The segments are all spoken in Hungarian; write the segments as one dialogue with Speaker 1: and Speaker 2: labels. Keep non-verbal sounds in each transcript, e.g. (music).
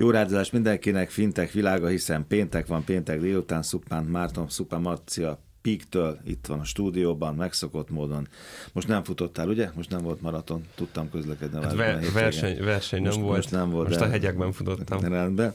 Speaker 1: Jó rádiózás mindenkinek, fintek világa, hiszen péntek van, péntek délután, Szupán Márton, Szupán Marcia Píktől itt van a stúdióban, megszokott módon. Most nem futottál, ugye? Most nem volt maraton, tudtam közlekedni.
Speaker 2: Hát ver, verseny, verseny nem most, volt. Most nem volt. Most a hegyekben futottam.
Speaker 1: Rendben.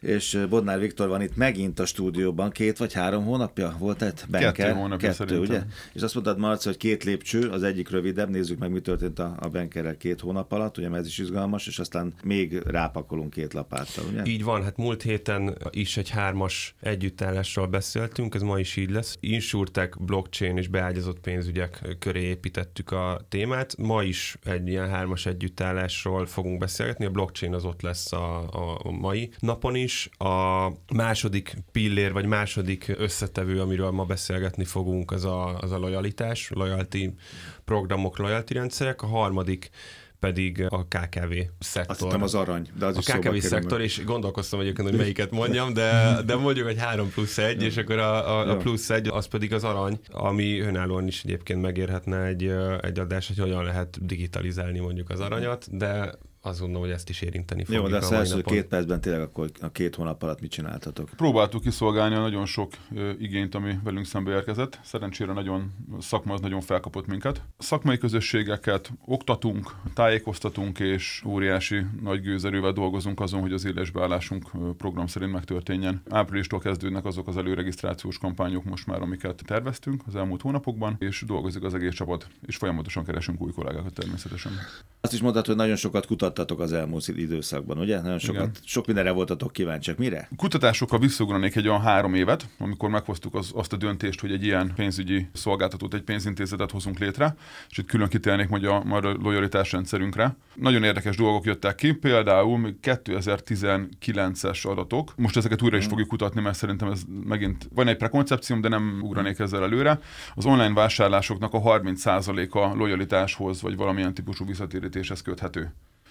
Speaker 1: És Bodnár Viktor van itt megint a stúdióban, két vagy három hónapja volt egy Benker?
Speaker 3: Kettő hónapja Kettő, szerintem. ugye?
Speaker 1: És azt mondtad, Marci, hogy két lépcső, az egyik rövidebb, nézzük meg, mi történt a, a Benkerrel két hónap alatt, ugye ez is izgalmas, és aztán még rápakolunk két lapáttal, ugye?
Speaker 2: Így van, hát múlt héten is egy hármas együttállásról beszéltünk, ez ma is így lesz insurtech, blockchain és beágyazott pénzügyek köré építettük a témát. Ma is egy ilyen hármas együttállásról fogunk beszélgetni. A blockchain az ott lesz a, a mai napon is. A második pillér, vagy második összetevő, amiről ma beszélgetni fogunk, az a, az a lojalitás, loyalty programok, loyalty rendszerek. A harmadik pedig a KKV szektor.
Speaker 1: Azt az arany, de az
Speaker 2: A
Speaker 1: is
Speaker 2: KKV szektor, és gondolkoztam egyébként, hogy melyiket mondjam, de, de mondjuk egy 3 plusz 1, és akkor a, a, a plusz 1 az pedig az arany, ami önállóan is egyébként megérhetne egy, egy adás, hogy hogyan lehet digitalizálni mondjuk az aranyat, de azt gondolom, hogy ezt is érinteni fogjuk.
Speaker 1: Jó, de az első két percben tényleg akkor a két hónap alatt mit csináltatok?
Speaker 3: Próbáltuk kiszolgálni a nagyon sok ö, igényt, ami velünk szembe érkezett. Szerencsére nagyon szakma az nagyon felkapott minket. Szakmai közösségeket oktatunk, tájékoztatunk, és óriási nagy gőzerővel dolgozunk azon, hogy az élesbeállásunk program szerint megtörténjen. Áprilistól kezdődnek azok az előregisztrációs kampányok most már, amiket terveztünk az elmúlt hónapokban, és dolgozik az egész csapat, és folyamatosan keresünk új kollégákat természetesen.
Speaker 1: Azt is mondtad, hogy nagyon sokat kutat kutattatok az elmúlt időszakban, ugye? Nagyon sokat, Igen. sok mindenre voltatok kíváncsiak. Mire?
Speaker 3: Kutatásokkal visszaugranék egy olyan három évet, amikor meghoztuk az, azt a döntést, hogy egy ilyen pénzügyi szolgáltatót, egy pénzintézetet hozunk létre, és itt külön kitérnék majd a, majd a lojalitás rendszerünkre. Nagyon érdekes dolgok jöttek ki, például 2019-es adatok. Most ezeket újra is hmm. fogjuk kutatni, mert szerintem ez megint van egy prekoncepcióm, de nem ugranék ezzel előre. Az online vásárlásoknak a 30%-a lojalitáshoz vagy valamilyen típusú visszatérítéshez köthető.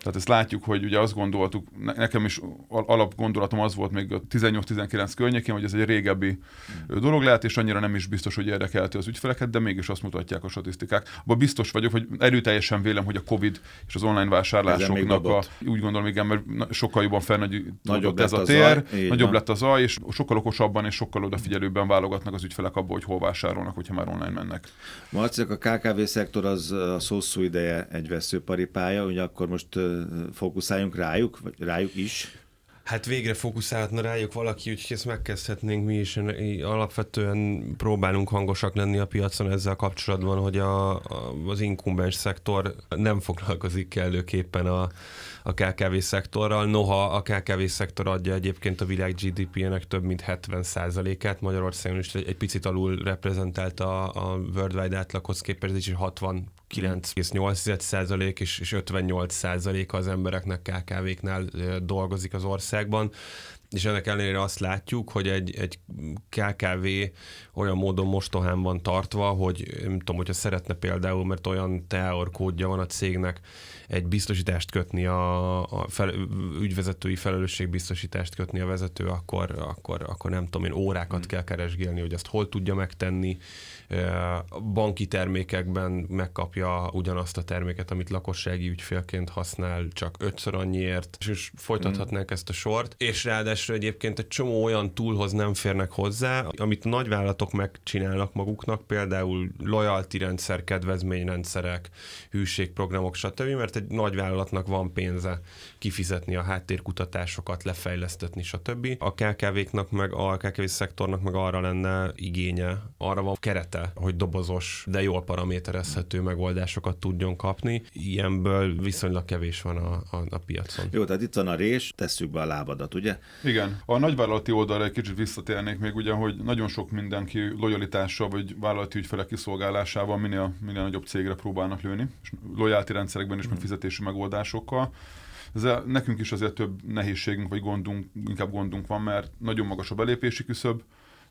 Speaker 3: Tehát ezt látjuk, hogy ugye azt gondoltuk, nekem is alapgondolatom az volt még a 18-19 környékén, hogy ez egy régebbi mm. dolog lehet, és annyira nem is biztos, hogy érdekelte az ügyfeleket, de mégis azt mutatják a statisztikák. Abban biztos vagyok, hogy erőteljesen vélem, hogy a COVID és az online vásárlásoknak a, úgy gondolom, igen, mert sokkal jobban felnagyott ez a tér, zaj, nagyobb lett az zaj, és sokkal okosabban és sokkal odafigyelőbben válogatnak az ügyfelek abból, hogy hol vásárolnak, hogyha már online mennek.
Speaker 1: Marci, a KKV szektor az a hosszú ideje egy veszőparipája, ugye akkor most fókuszáljunk rájuk, vagy rájuk is?
Speaker 2: Hát végre fókuszálhatna rájuk valaki, úgyhogy ezt megkezdhetnénk mi is. Alapvetően próbálunk hangosak lenni a piacon ezzel kapcsolatban, hogy a, a, az inkumbens szektor nem foglalkozik kellőképpen a, a KKV szektorral. Noha a KKV szektor adja egyébként a világ GDP-nek több mint 70%-át, Magyarországon is egy, picit alul reprezentálta a, a worldwide átlaghoz képest, és 60 9,8% és, és 58% az embereknek KKV-knál dolgozik az országban és ennek ellenére azt látjuk, hogy egy, egy KKV olyan módon mostohán van tartva, hogy nem tudom, hogyha szeretne például, mert olyan teor kódja van a cégnek, egy biztosítást kötni, a, a fel, ügyvezetői felelősségbiztosítást kötni a vezető, akkor, akkor, akkor nem tudom én, órákat hmm. kell keresgélni, hogy azt hol tudja megtenni, banki termékekben megkapja ugyanazt a terméket, amit lakossági ügyfélként használ, csak ötször annyiért, és folytathatnánk mm. ezt a sort. És ráadásul egyébként egy csomó olyan túlhoz nem férnek hozzá, amit nagyvállalatok megcsinálnak maguknak, például loyalty rendszer, kedvezményrendszerek, hűségprogramok, stb., mert egy nagyvállalatnak van pénze kifizetni a háttérkutatásokat, lefejlesztetni, stb. A KKV-knak meg a KKV szektornak meg arra lenne igénye, arra van kerete, hogy dobozos, de jól paraméterezhető megoldásokat tudjon kapni. Ilyenből viszonylag kevés van a, a, a piacon.
Speaker 1: Jó, tehát itt van a rés, tesszük be a lábadat, ugye?
Speaker 3: Igen. A nagyvállalati oldalra egy kicsit visszatérnék még, ugye, hogy nagyon sok mindenki lojalitással vagy vállalati ügyfelek kiszolgálásával minél, minél nagyobb cégre próbálnak lőni, és lojalti rendszerekben is, meg hmm. fizetési megoldásokkal. Ez nekünk is azért több nehézségünk, vagy gondunk, inkább gondunk van, mert nagyon magas a belépési küszöb,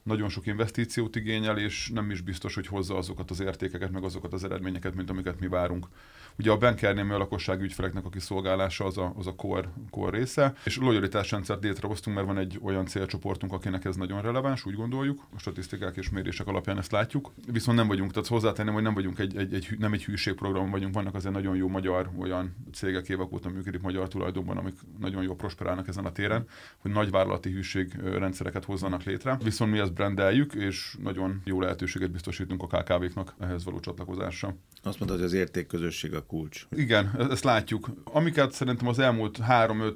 Speaker 3: nagyon sok investíciót igényel, és nem is biztos, hogy hozza azokat az értékeket, meg azokat az eredményeket, mint amiket mi várunk. Ugye a bankernél a lakossági ügyfeleknek a kiszolgálása az a, az a core, core része, és lojalitásrendszert létrehoztunk, mert van egy olyan célcsoportunk, akinek ez nagyon releváns, úgy gondoljuk, a statisztikák és mérések alapján ezt látjuk. Viszont nem vagyunk, tehát hozzátenném, hogy nem vagyunk egy, egy, egy nem egy hűségprogram vagyunk, vannak azért nagyon jó magyar olyan cégek évek óta működik magyar tulajdonban, amik nagyon jól prosperálnak ezen a téren, hogy nagy vállalati hűség rendszereket hozzanak létre. Viszont mi ezt brandeljük, és nagyon jó lehetőséget biztosítunk a KKV-knak ehhez való csatlakozásra.
Speaker 1: Azt mondta, hogy az értékközösség a kulcs.
Speaker 3: Igen, ezt látjuk. Amiket szerintem az elmúlt 3-5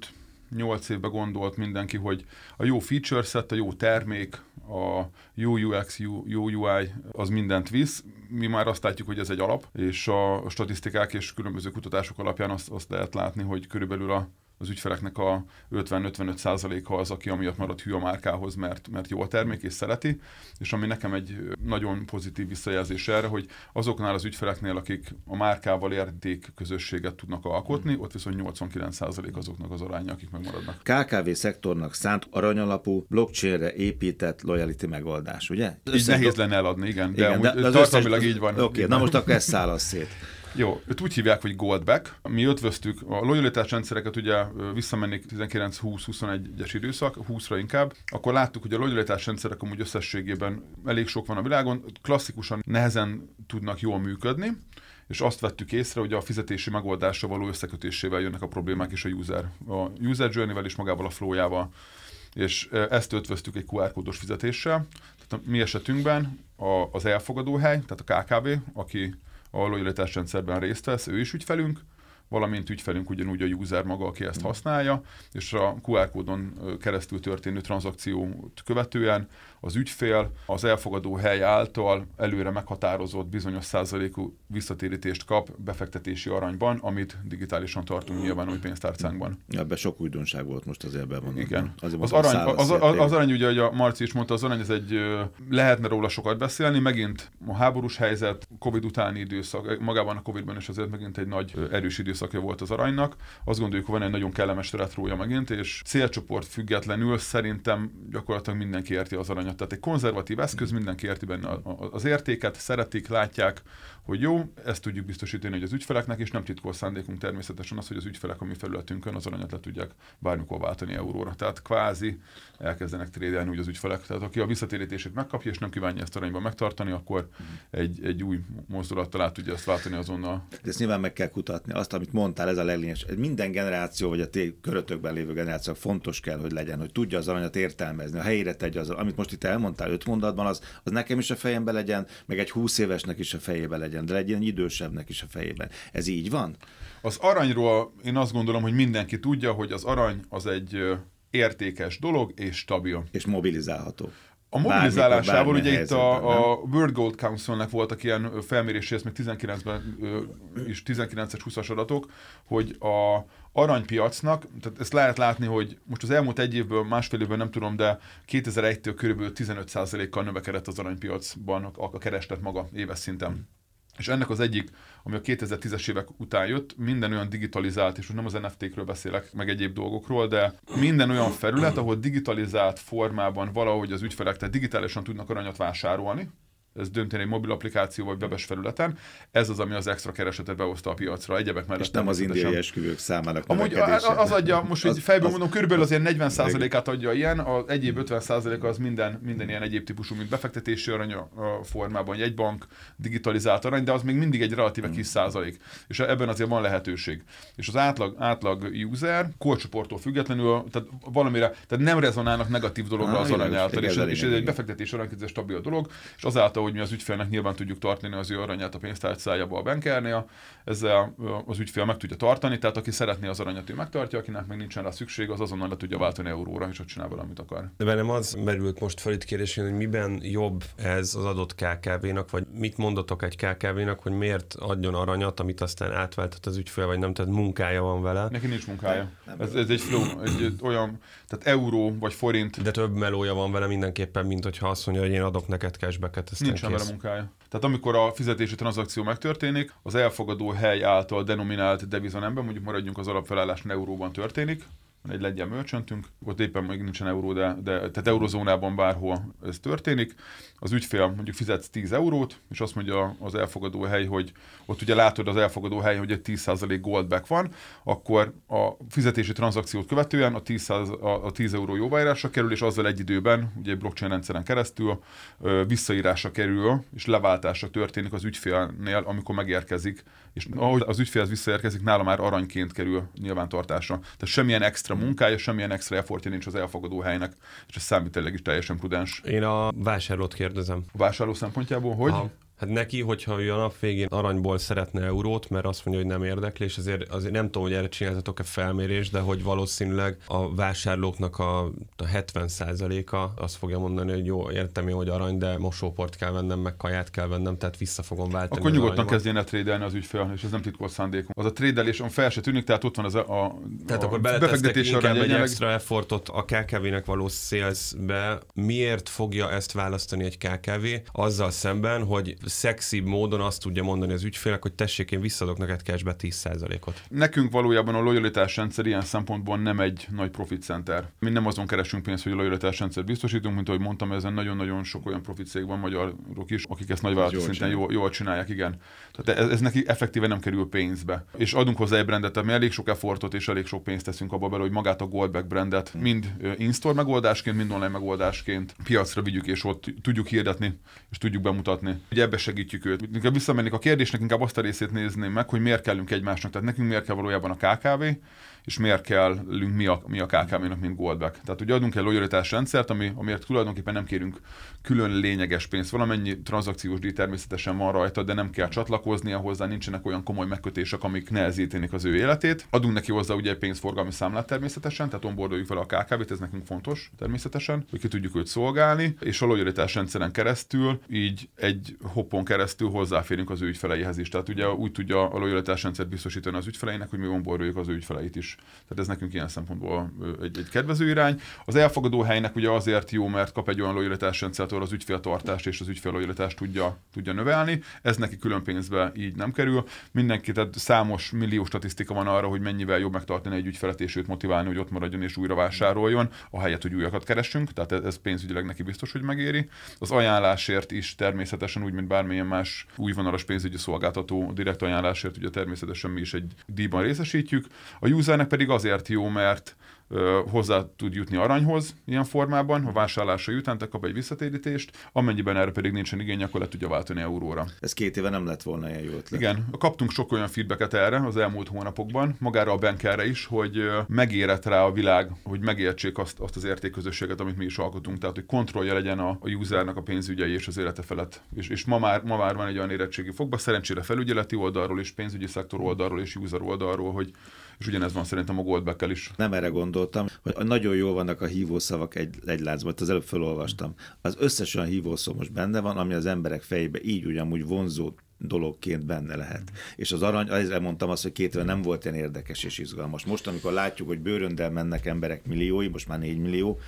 Speaker 3: 8 évben gondolt mindenki, hogy a jó feature set, a jó termék, a jó UX, jó UI, az mindent visz. Mi már azt látjuk, hogy ez egy alap, és a statisztikák és különböző kutatások alapján azt, azt lehet látni, hogy körülbelül a az ügyfeleknek a 50-55%-a az, aki amiatt marad hű a márkához, mert, mert jó a termék és szereti, és ami nekem egy nagyon pozitív visszajelzés erre, hogy azoknál az ügyfeleknél, akik a márkával érték közösséget tudnak alkotni, ott viszont 89% azoknak az aránya, akik megmaradnak.
Speaker 1: KKV szektornak szánt aranyalapú, blockchainre épített loyalty megoldás, ugye?
Speaker 3: Így nehéz lenne eladni, igen, de, igen, de, de tartalmilag összes... így van.
Speaker 1: Oké, okay, na most akkor ezt száll szét.
Speaker 3: Jó, őt úgy hívják, hogy Goldback. Mi ötvöztük a lojalitás rendszereket, ugye visszamennék 19-20-21-es időszak, 20-ra inkább, akkor láttuk, hogy a lojalitás rendszerek amúgy összességében elég sok van a világon, klasszikusan nehezen tudnak jól működni, és azt vettük észre, hogy a fizetési megoldásra való összekötésével jönnek a problémák is a user. A user journey-vel és magával a flowjával. És ezt ötvöztük egy QR kódos fizetéssel. Tehát a mi esetünkben a, az elfogadóhely, tehát a KKV, aki a lojalitás rendszerben részt vesz, ő is ügyfelünk, valamint ügyfelünk ugyanúgy a user maga, aki ezt használja, és a QR kódon keresztül történő tranzakciót követően az ügyfél az elfogadó hely által előre meghatározott bizonyos százalékú visszatérítést kap befektetési aranyban, amit digitálisan tartunk nyilván új pénztárcánkban.
Speaker 1: Ebben sok újdonság volt most azért van.
Speaker 3: Igen. Azért az, arany, az, az, az, arany, ugye, hogy a Marci is mondta, az arany, ez egy, lehetne róla sokat beszélni, megint a háborús helyzet, Covid utáni időszak, magában a Covidban is azért megint egy nagy erős időszakja volt az aranynak. Azt gondoljuk, hogy van egy nagyon kellemes retrója megint, és célcsoport függetlenül szerintem gyakorlatilag mindenki érti az aranyat. Tehát egy konzervatív eszköz, mindenki érti benne az értéket, szeretik, látják, hogy jó, ezt tudjuk biztosítani hogy az ügyfeleknek, és nem titkos szándékunk természetesen az, hogy az ügyfelek a mi felületünkön az aranyat le tudják bármikor váltani euróra. Tehát kvázi elkezdenek trédelni úgy az ügyfelek. Tehát aki a visszatérítését megkapja, és nem kívánja ezt aranyban megtartani, akkor egy, egy új mozdulattal át tudja ezt váltani azonnal.
Speaker 1: De ezt nyilván meg kell kutatni. Azt, amit mondtál, ez a leglényes. Minden generáció, vagy a té körötökben lévő generáció fontos kell, hogy legyen, hogy tudja az aranyat értelmezni, a helyére tegye az, amit most itt elmondtál öt mondatban, az, az nekem is a fejembe legyen, meg egy húsz évesnek is a fejébe legyen legyen, de legyen idősebbnek is a fejében. Ez így van?
Speaker 3: Az aranyról én azt gondolom, hogy mindenki tudja, hogy az arany az egy értékes dolog és stabil.
Speaker 1: És mobilizálható.
Speaker 3: A mobilizálásával ugye itt a, a World Gold Councilnek voltak ilyen felmérési, ez még 19-ben is 19-es 20-as adatok, hogy a aranypiacnak, tehát ezt lehet látni, hogy most az elmúlt egy évből, másfél évből nem tudom, de 2001-től körülbelül 15%-kal növekedett az aranypiacban a, a kereslet maga éves szinten. És ennek az egyik, ami a 2010-es évek után jött, minden olyan digitalizált, és nem az NFT-kről beszélek, meg egyéb dolgokról, de minden olyan felület, ahol digitalizált formában valahogy az ügyfelek, tehát digitálisan tudnak aranyat vásárolni, ez dönteni egy mobil applikáció vagy webes felületen. Ez az, ami az extra keresetet behozta a piacra. Egyebek mellett.
Speaker 1: És nem az indiai esküvők számának
Speaker 3: Amúgy az adja, most hogy (laughs) fejben mondom, körülbelül azért 40%-át adja ilyen, az egyéb 50%-a az minden, minden ilyen egyéb típusú, mint befektetési arany a formában, egy bank digitalizált arany, de az még mindig egy relatíve kis százalék. És ebben azért van lehetőség. És az átlag, átlag user korcsoporttól függetlenül, tehát valamire, tehát nem rezonálnak negatív dologra az arany által, és, és ez egy befektetési arany, ez stabil dolog, és azáltal, hogy mi az ügyfélnek nyilván tudjuk tartani az ő aranyát a pénztárcájába a bankernél, ezzel az ügyfél meg tudja tartani, tehát aki szeretné az aranyat, ő megtartja, akinek meg nincsen rá szükség, az azonnal le tudja váltani euróra, és ott csinál valamit akar.
Speaker 2: De bennem az merült most fel itt kérdésén, hogy miben jobb ez az adott KKV-nak, vagy mit mondatok egy KKV-nak, hogy miért adjon aranyat, amit aztán átváltat az ügyfél, vagy nem, tehát munkája van vele.
Speaker 3: Neki nincs munkája. Nem, nem ez, ez, egy flow, egy olyan, tehát euró vagy forint.
Speaker 2: De több melója van vele mindenképpen, mint hogyha azt mondja, hogy én adok neked cashbacket.
Speaker 3: Nincsen vele munkája. Tehát amikor a fizetési tranzakció megtörténik, az elfogadó hely által denominált devizanemben, mondjuk maradjunk az alapfelállás euróban történik, egy lengyel merchantünk, ott éppen még nincsen euró, de, de tehát eurozónában bárhol ez történik. Az ügyfél mondjuk fizetsz 10 eurót, és azt mondja az elfogadó hely, hogy ott ugye látod az elfogadó hely, hogy egy 10% goldback van, akkor a fizetési tranzakciót követően a 10, a 10 euró jóváírásra kerül, és azzal egy időben, ugye egy blockchain rendszeren keresztül visszaírásra kerül, és leváltásra történik az ügyfélnél, amikor megérkezik, és ahogy az ügyfélhez visszaérkezik, nála már aranyként kerül nyilvántartásra. Tehát semmilyen extra munkája, semmilyen extra effortja nincs az elfogadó helynek, és ez számítólag is teljesen prudens.
Speaker 2: Én a vásárlót kérdezem.
Speaker 3: A vásárló szempontjából, hogy? Aha.
Speaker 2: Hát neki, hogyha ő a nap végén aranyból szeretne eurót, mert azt mondja, hogy nem érdekli, és azért, azért nem tudom, hogy erre csináltatok-e felmérést, de hogy valószínűleg a vásárlóknak a, a 70%-a azt fogja mondani, hogy jó, értem jó, hogy arany, de mosóport kell vennem, meg kaját kell vennem, tehát vissza fogom váltani.
Speaker 3: Akkor nyugodtan kezdjen el trédelni az ügyfél, és ez nem titkolt szándékom. Az a trédelés, on fel se tűnik, tehát ott van az a, a
Speaker 2: Tehát a akkor befektetés inkább egy extra effortot a KKV-nek való salesbe. Miért fogja ezt választani egy KKV? Azzal szemben, hogy szexibb módon azt tudja mondani az ügyfélek, hogy tessék, én visszadok neked cashbe 10%-ot.
Speaker 3: Nekünk valójában a lojalitás rendszer ilyen szempontból nem egy nagy profit center. Mi nem azon keresünk pénzt, hogy a lojalitás rendszer biztosítunk, mint ahogy mondtam, ezen nagyon-nagyon sok olyan profit cég van magyarok is, akik ezt nagy szinten jól, jól csinálják, igen. Tehát ez, ez neki effektíve nem kerül pénzbe. És adunk hozzá egy brandet, ami elég sok effortot és elég sok pénzt teszünk abba bele, hogy magát a Goldback brandet mind in-store megoldásként, mind online megoldásként piacra vigyük, és ott tudjuk hirdetni, és tudjuk bemutatni. Ugye ebbe segítjük őt. Inkább visszamennék a kérdésnek, inkább azt a részét nézném meg, hogy miért kellünk egymásnak. Tehát nekünk miért kell valójában a KKV, és miért kellünk mi a, mi a KKV-nak, mint Goldback. Tehát ugye adunk egy lojalitás rendszert, ami, amiért tulajdonképpen nem kérünk külön lényeges pénzt. Valamennyi tranzakciós díj természetesen van rajta, de nem kell csatlakoznia hozzá, nincsenek olyan komoly megkötések, amik nehezítenék az ő életét. Adunk neki hozzá ugye egy pénzforgalmi számlát természetesen, tehát onboardoljuk fel a KKV-t, ez nekünk fontos természetesen, hogy ki tudjuk őt szolgálni, és a lojalitás rendszeren keresztül, így egy hoppon keresztül hozzáférünk az ő ügyfeleihez is. Tehát ugye úgy tudja a lojalitás rendszer biztosítani az ügyfeleinek, hogy mi onboardoljuk az ő ügyfeleit is. Tehát ez nekünk ilyen szempontból egy, egy kedvező irány. Az elfogadó helynek ugye azért jó, mert kap egy olyan lojalitás rendszert, ahol az ügyféltartást és az ügyféllojalitást tudja, tudja növelni. Ez neki külön pénzbe így nem kerül. Mindenki, tehát számos millió statisztika van arra, hogy mennyivel jobb megtartani egy ügyfelet és őt motiválni, hogy ott maradjon és újra vásároljon, ahelyett, hogy újakat keressünk. Tehát ez pénzügyileg neki biztos, hogy megéri. Az ajánlásért is természetesen úgy, mint bármilyen más újvonalas pénzügyi szolgáltató direkt ajánlásért, ugye természetesen mi is egy díjban részesítjük. A usernek pedig azért jó, mert hozzá tud jutni aranyhoz ilyen formában, ha vásárlása után te kap egy visszatérítést, amennyiben erre pedig nincsen igény, akkor le tudja váltani euróra.
Speaker 1: Ez két éve nem lett volna ilyen jó ötlet.
Speaker 3: Igen, kaptunk sok olyan feedbacket erre az elmúlt hónapokban, magára a bankerre is, hogy megérett rá a világ, hogy megértsék azt, azt az értékközösséget, amit mi is alkotunk, tehát hogy kontrollja legyen a, a usernek a pénzügyei és az élete felett. És, és ma, már, ma már van egy olyan érettségi fogba, szerencsére felügyeleti oldalról és pénzügyi szektor oldalról és user oldalról, hogy és ugyanez van szerintem a goldback is.
Speaker 1: Nem erre gondoltam, hogy nagyon jól vannak a hívószavak egy, egy láncban, az előbb felolvastam. Az összes olyan hívószó most benne van, ami az emberek fejébe így ugyanúgy vonzó dologként benne lehet. És az arany, ezzel mondtam azt, hogy két éve nem volt ilyen érdekes és izgalmas. Most, amikor látjuk, hogy bőröndel mennek emberek milliói, most már négy millió,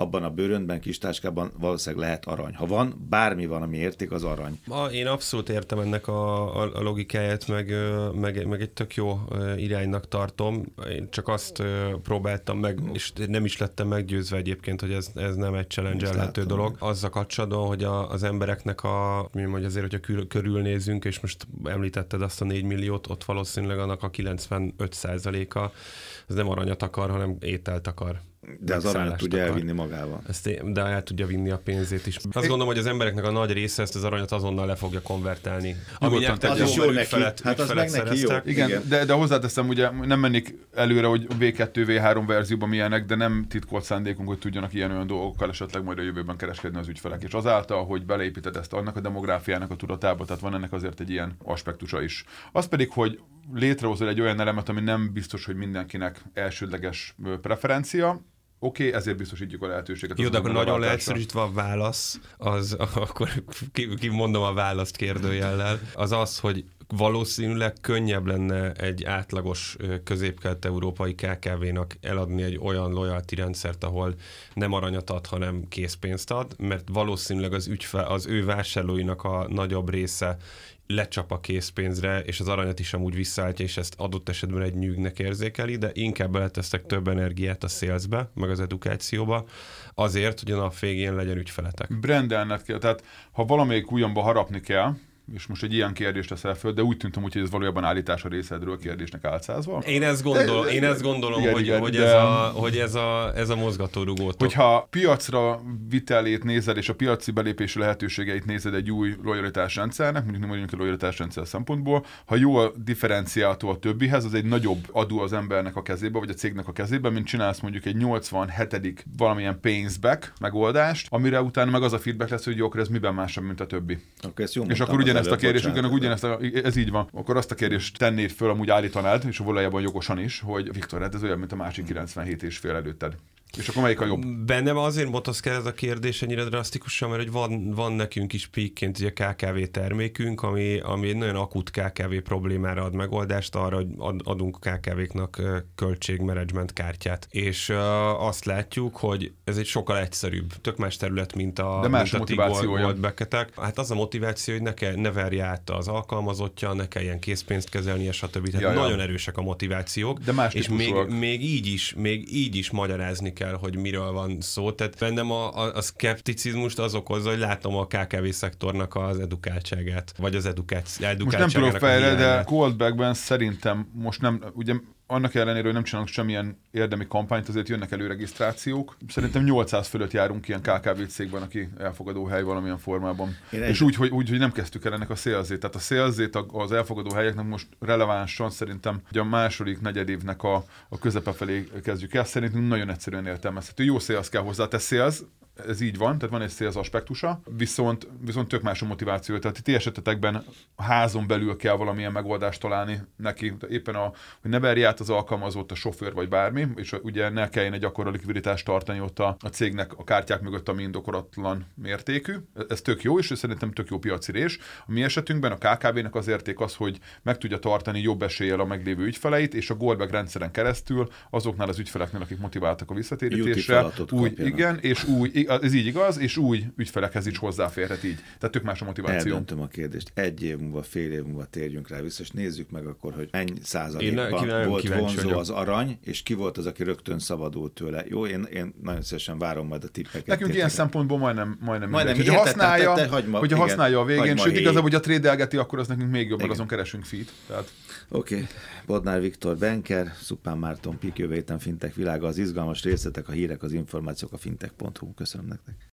Speaker 1: abban a bőröndben, kis táskában valószínűleg lehet arany. Ha van, bármi van, ami érték, az arany.
Speaker 2: Én abszolút értem ennek a, a, a logikáját, meg, meg, meg egy tök jó iránynak tartom. Én csak azt próbáltam meg, és nem is lettem meggyőzve egyébként, hogy ez, ez nem egy challenge dolog. Azzal kapcsolatban, hogy a, az embereknek a, mi mondja azért, hogyha körülnézünk, és most említetted azt a 4 milliót, ott valószínűleg annak a 95 a ez nem aranyat akar, hanem ételt akar.
Speaker 1: De az aranyat tudja akar. elvinni magával.
Speaker 2: Ezt de el tudja vinni a pénzét is. Azt gondolom, hogy az embereknek a nagy része ezt az aranyat azonnal le fogja konvertálni.
Speaker 1: Ami az is jó neki. Felett, hát az meg neki jó.
Speaker 3: Igen, Igen. De, de hozzáteszem, ugye nem mennék előre, hogy V2, V3 verzióban milyenek, de nem titkolt szándékunk, hogy tudjanak ilyen olyan dolgokkal esetleg majd a jövőben kereskedni az ügyfelek. És azáltal, hogy beleépíted ezt annak a demográfiának a tudatába, tehát van ennek azért egy ilyen aspektusa is. Az pedig, hogy létrehozol egy olyan elemet, ami nem biztos, hogy mindenkinek elsődleges preferencia, Oké, okay, ezért biztosítjuk a lehetőséget.
Speaker 2: Jó, de akkor nagyon leegyszerűsítve a válasz, az (laughs) akkor ki, ki a választ kérdőjellel, az az, hogy valószínűleg könnyebb lenne egy átlagos közép-kelet-európai KKV-nak eladni egy olyan loyalty rendszert, ahol nem aranyat ad, hanem készpénzt ad, mert valószínűleg az, ügyfe, az ő vásárlóinak a nagyobb része lecsap a készpénzre, és az aranyat is amúgy visszaállítja, és ezt adott esetben egy nyűgnek érzékeli, de inkább beletesztek több energiát a szélzbe, meg az edukációba, azért, hogy a nap végén legyen ügyfeletek.
Speaker 3: Brendelned kell, tehát ha valamelyik ujjamba harapni kell, és most egy ilyen kérdést teszel föl, de úgy tűntem, hogy ez valójában állítás a részedről kérdésnek álcázva.
Speaker 2: Én ezt gondolom, én ezt gondolom igen, hogy, igen, hogy, ez, a, hogy ez, a, ez a mozgatórugó.
Speaker 3: Hogyha piacra vitelét nézed, és a piaci belépési lehetőségeit nézed egy új lojalitásrendszernek, mondjuk nem mondjuk a lojalitásrendszer szempontból, ha jól differenciáltó a többihez, az egy nagyobb adó az embernek a kezébe, vagy a cégnek a kezébe, mint csinálsz mondjuk egy 87. valamilyen pénzback megoldást, amire utána meg az a feedback lesz, hogy jó, akkor ez miben másabb, mint a többi.
Speaker 1: Akkor ezt jó
Speaker 3: és akkor ugyan ezt a kérdést, ugyanak ugyanezt a, ez így van, akkor azt a kérdést tennéd föl, amúgy állítanád, és valójában jogosan is, hogy Viktor, hát ez olyan, mint a másik 97 és fél előtted. És akkor melyik a jobb?
Speaker 2: Bennem azért motoszkál ez a kérdés ennyire drasztikusan, mert hogy van, van nekünk is píkként ugye KKV termékünk, ami, ami egy nagyon akut KKV problémára ad megoldást, arra, hogy ad, adunk KKV-knak költségmenedzsment kártyát. És uh, azt látjuk, hogy ez egy sokkal egyszerűbb, tök más terület, mint a,
Speaker 3: De más
Speaker 2: mint
Speaker 3: a motivációja.
Speaker 2: beketek. Hát az a motiváció, hogy ne, kell, ne verje át az alkalmazottja, ne kelljen készpénzt kezelni, stb. Tehát ja, nagyon ja. erősek a motivációk.
Speaker 3: De más
Speaker 2: és még, még, így is, még így is magyarázni kell, hogy miről van szó. Tehát bennem a, a, a szkepticizmust az okozza, hogy látom a KKV szektornak az edukáltságát, vagy az edukáció.
Speaker 3: Most nem tudok fejre, de Coldbackben szerintem most nem, ugye annak ellenére, hogy nem csinálunk semmilyen érdemi kampányt, azért jönnek elő regisztrációk. Szerintem 800 fölött járunk ilyen KKV cégben, aki elfogadó hely valamilyen formában. Én és úgy hogy, úgy, hogy nem kezdtük el ennek a szélzét. Tehát a szélzét az elfogadó helyeknek most relevánsan szerintem hogy a második negyedévnek a, a közepe felé kezdjük el. Szerintem nagyon egyszerűen értelmezhető. Jó szélz kell hozzá, te szélz, ez így van, tehát van egy sales aspektusa, viszont, viszont tök más a motiváció. Tehát ti esetetekben a házon belül kell valamilyen megoldást találni neki, éppen a, hogy ne verje át az alkalmazott a sofőr vagy bármi, és ugye ne kelljen egy akkora likviditást tartani ott a, a cégnek a kártyák mögött, ami indokoratlan mértékű. Ez tök jó, és ez szerintem tök jó piacirés. A mi esetünkben a KKV-nek az érték az, hogy meg tudja tartani jobb eséllyel a meglévő ügyfeleit, és a Goldback rendszeren keresztül azoknál az ügyfeleknél, akik motiváltak a visszatérítésre, új, igen, és új, ez így igaz, és új ügyfelekhez is hozzáférhet így. Tehát tök más a motiváció.
Speaker 1: Eldöntöm a kérdést. Egy év múlva, fél év múlva térjünk rá vissza, és nézzük meg akkor, hogy mennyi százalékban volt vonzó vagyok. az arany, és ki volt az, aki rögtön szabadult tőle. Jó, én, én nagyon szívesen várom majd a tippeket.
Speaker 3: Nekünk ilyen szempontból majdnem, majdnem, majdnem mindegy. Hogyha használja, te, te, te, hogyha igen, használja a végén, sőt igazából, hogy a trédelgeti, akkor az nekünk még jobb, azon keresünk fit. Tehát...
Speaker 1: Oké, okay. Bodnár Viktor Benker, Szupán Márton Pik, jövő héten Fintek világa, az izgalmas részletek, a hírek, az információk a fintech.hu. Köszönöm nektek.